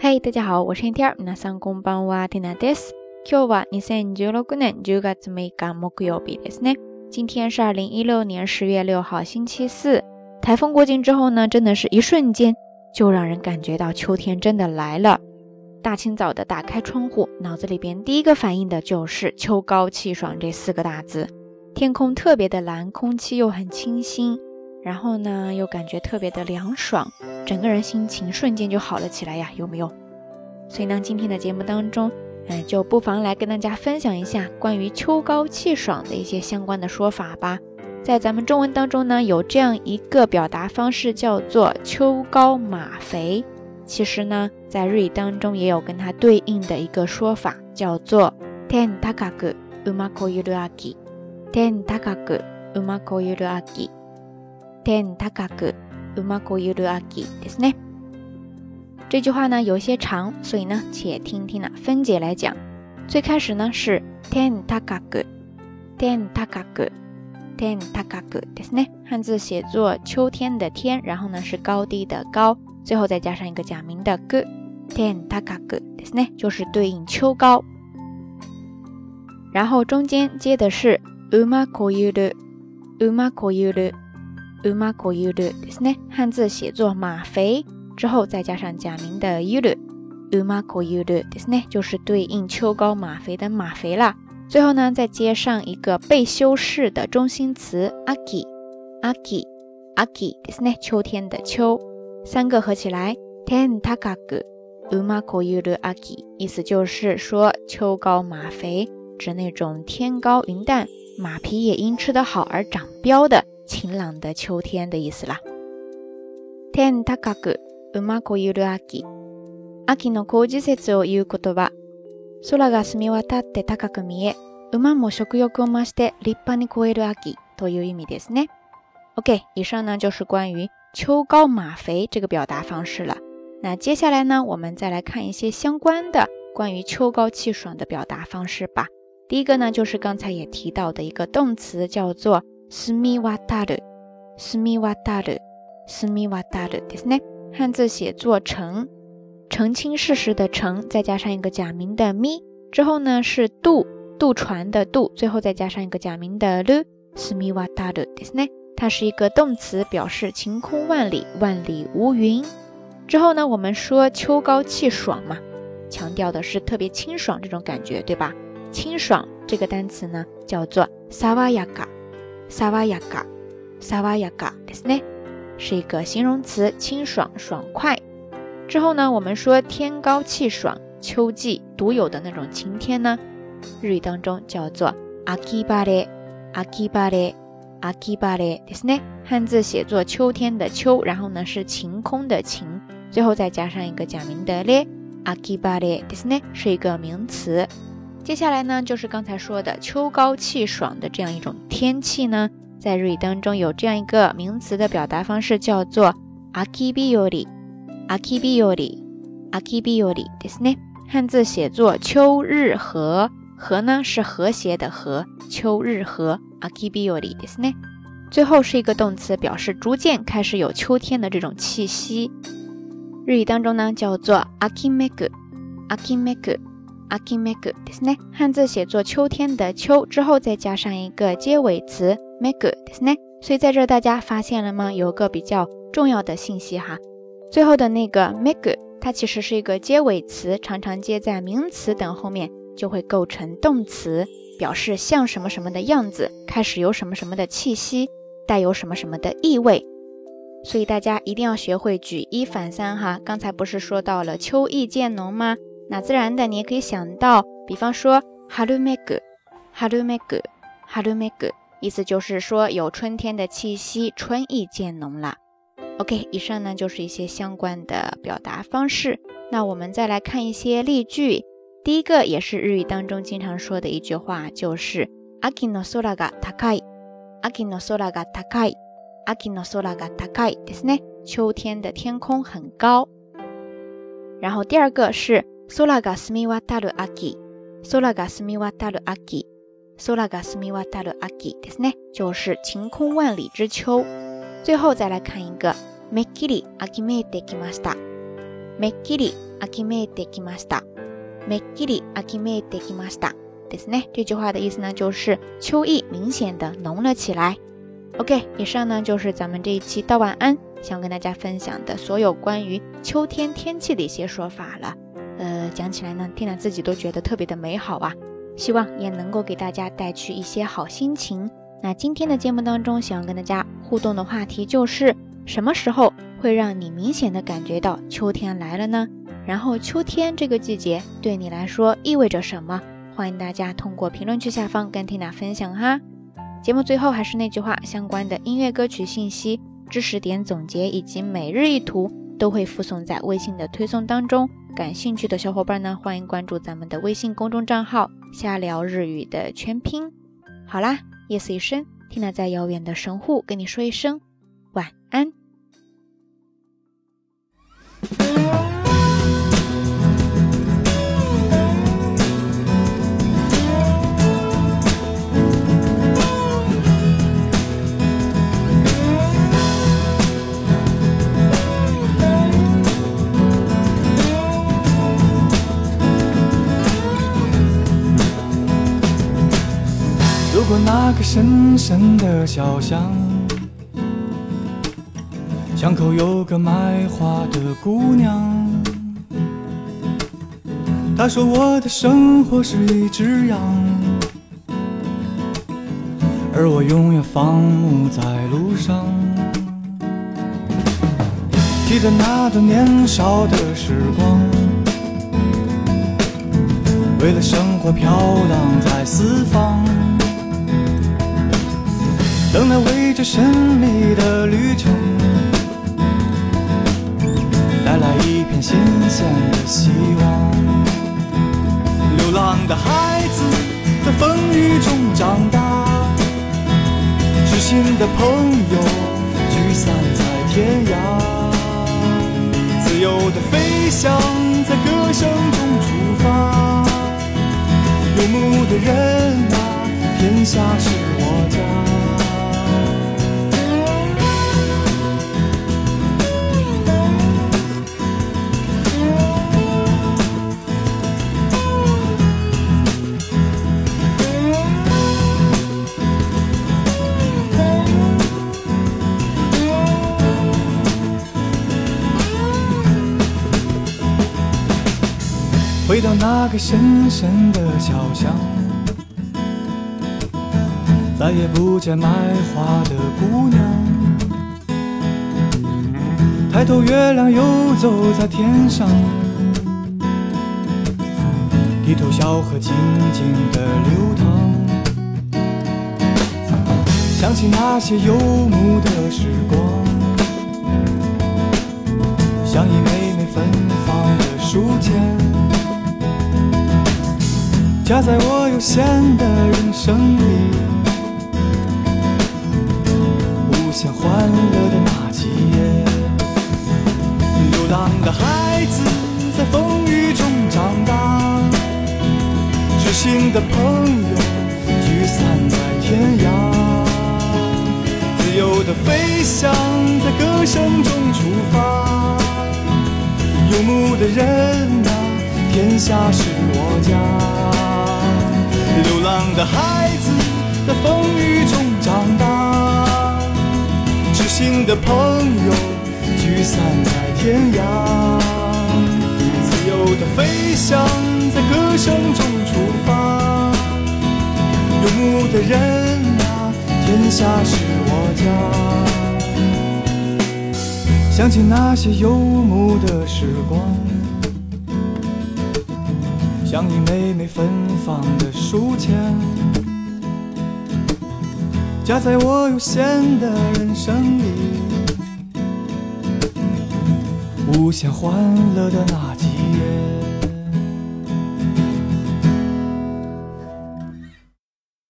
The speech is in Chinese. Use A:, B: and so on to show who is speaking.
A: 嗨，大家好，我是天。皆さんこんばんは、テナです。今日は二千十六年十月六日木曜日ですね。今天是二零一六年十月六号星期四。台风过境之后呢，真的是一瞬间就让人感觉到秋天真的来了。大清早的打开窗户，脑子里边第一个反应的就是“秋高气爽”这四个大字。天空特别的蓝，空气又很清新， 然后呢又感觉特别的凉爽。整个人心情瞬间就好了起来呀，有没有？所以呢，今天的节目当中，嗯，就不妨来跟大家分享一下关于秋高气爽的一些相关的说法吧。在咱们中文当中呢，有这样一个表达方式叫做“秋高马肥”。其实呢，在日语当中也有跟它对应的一个说法，叫做“天高くうまくゆる秋”。天高くうまくゆる秋。 天高くうまくゆる秋ですね。这句话呢有些长，所以呢，且听听呢分解来讲。最开始呢是天高く，天高く，天高くですね。汉字写作秋天的天，然后呢是高低的高，最后再加上一个假名的く，天高くですね，就是对应秋高。然后中间接的是うまくゆる，うまくゆる。 うまくゆるですね，汉字写作马肥之后再加上假名的ゆる，うまくゆるですね，就是对应秋高马肥的马肥啦。最后呢，再接上一个被修饰的中心词秋，秋，秋ですね，秋天的秋。三个合起来，天高くうまくゆる秋，意思就是说秋高马肥，指那种天高云淡，马皮也因吃得好而长膘的。 晴朗的秋天的意思啦。天高くうまくゆる秋。秋の工事節を言う言葉。空が澄み渡って高く見え、馬も食欲を増して立派に超える秋という意味ですね。OK，以上呢就是关于秋高马肥这个表达方式了。那接下来呢，我们再来看一些相关的关于秋高气爽的表达方式吧。第一个呢，就是刚才也提到的一个动词，叫做 すみ渡る、すみ渡る、すみ渡るですね。汉字写作澄，澄清事实的澄，再加上一个假名的咪，之后呢是渡，渡船的渡，最后再加上一个假名的る、すみ渡るですね。它是一个动词，表示晴空万里、万里无云。之后呢，我们说秋高气爽嘛，强调的是特别清爽这种感觉，对吧？清爽这个单词呢，叫做爽やか。 萨瓦雅嘎，萨瓦雅嘎ですね，是一个形容词，清爽爽快。之后呢，我们说天高气爽，秋季独有的那种晴天呢，日语当中叫做阿基巴レ，阿基巴レ，阿基巴レですね。汉字写作秋天的秋，然后呢是晴空的晴，最后再加上一个假名的レ，阿基巴レですね，是一个名词。 接下来呢，就是刚才说的秋高气爽的这样一种天气呢，在日语当中有这样一个名词的表达方式，叫做秋日和。秋日和，秋日和ですね。汉字写作秋日和，和呢是和谐的和，秋日和。秋日和ですね。最后是一个动词，表示逐渐开始有秋天的这种气息。日语当中呢叫做秋めく， 秋めく。秋めくですね，汉字写作秋天的秋之后再加上一个结尾词めくですね，所以在这大家发现了吗？有个比较重要的信息哈，最后的那个めく，它其实是一个结尾词，常常接在名词等后面，就会构成动词，表示像什么什么的样子，开始有什么什么的气息，带有什么什么的意味。所以大家一定要学会举一反三哈。刚才不是说到了秋意渐浓吗？ 那自然的，你也可以想到，比方说春めく、春めく、春めく，意思就是说有春天的气息，春意渐浓了。OK，以上呢就是一些相关的表达方式。那我们再来看一些例句。第一个也是日语当中经常说的一句话，就是秋の空が高い、秋の空が高い、秋の空が高いですね。秋天的天空很高。然后第二个是。 空が澄み渡る秋，空が澄み渡る秋，空が澄み渡る秋ですね，就是晴空万里之秋。最后再来看一个，めっきり秋めいてきました。 めっきり秋めいてきました。めっきり秋めいてきました。ですね。这句话的意思呢，就是秋意明显的浓了起来。OK，以上呢就是咱们这一期道晚安想跟大家分享的所有关于秋天天气的一些说法了。 讲起来呢，听了自己都觉得特别的美好啊。希望也能够给大家带去一些好心情。那今天的节目当中，想要跟大家互动的话题就是：什么时候会让你明显的感觉到秋天来了呢？然后秋天这个季节对你来说意味着什么？欢迎大家通过评论区下方跟缇娜分享哈。节目最后还是那句话，相关的音乐歌曲信息、知识点总结以及每日一图都会附送在微信的推送当中。感兴趣的小伙伴呢，欢迎关注咱们的微信公众账号“瞎聊日语”的全拼。好啦，夜色已深，听娜在遥远的神户跟你说一声晚安。
B: 过那个深深的小巷，巷口有个卖花的姑娘。她说我的生活是一只羊，而我永远放牧在路上。记得那段年少的时光，为了生活飘荡在四方。等待未知神秘的旅程，带来一片新鲜的希望。流浪的孩子在风雨中长大，知心的朋友聚散在天涯。自由的飞翔在歌声中出发，游牧的人啊，天下是我家。那个深深的小巷，再也不见卖花的姑娘。抬头，月亮游走在天上；低头，小河静静的流淌。想起那些游牧的时光，像一枚枚芬芳的书签。夹在我有限的人生里，无限欢乐的那几页。流浪的孩子在风雨中长大，知心的朋友聚散在天涯。自由的飞翔在歌声中出发，游牧的人啊，天下是我家。流浪的孩子在风雨中长大，知心的朋友聚散在天涯。自由的飞翔在歌声中出发，游牧的人啊，天下是我家。想起那些游牧的时光。像一枚枚芬放的书签，夹在我有限的人生里，无限欢乐的那几页。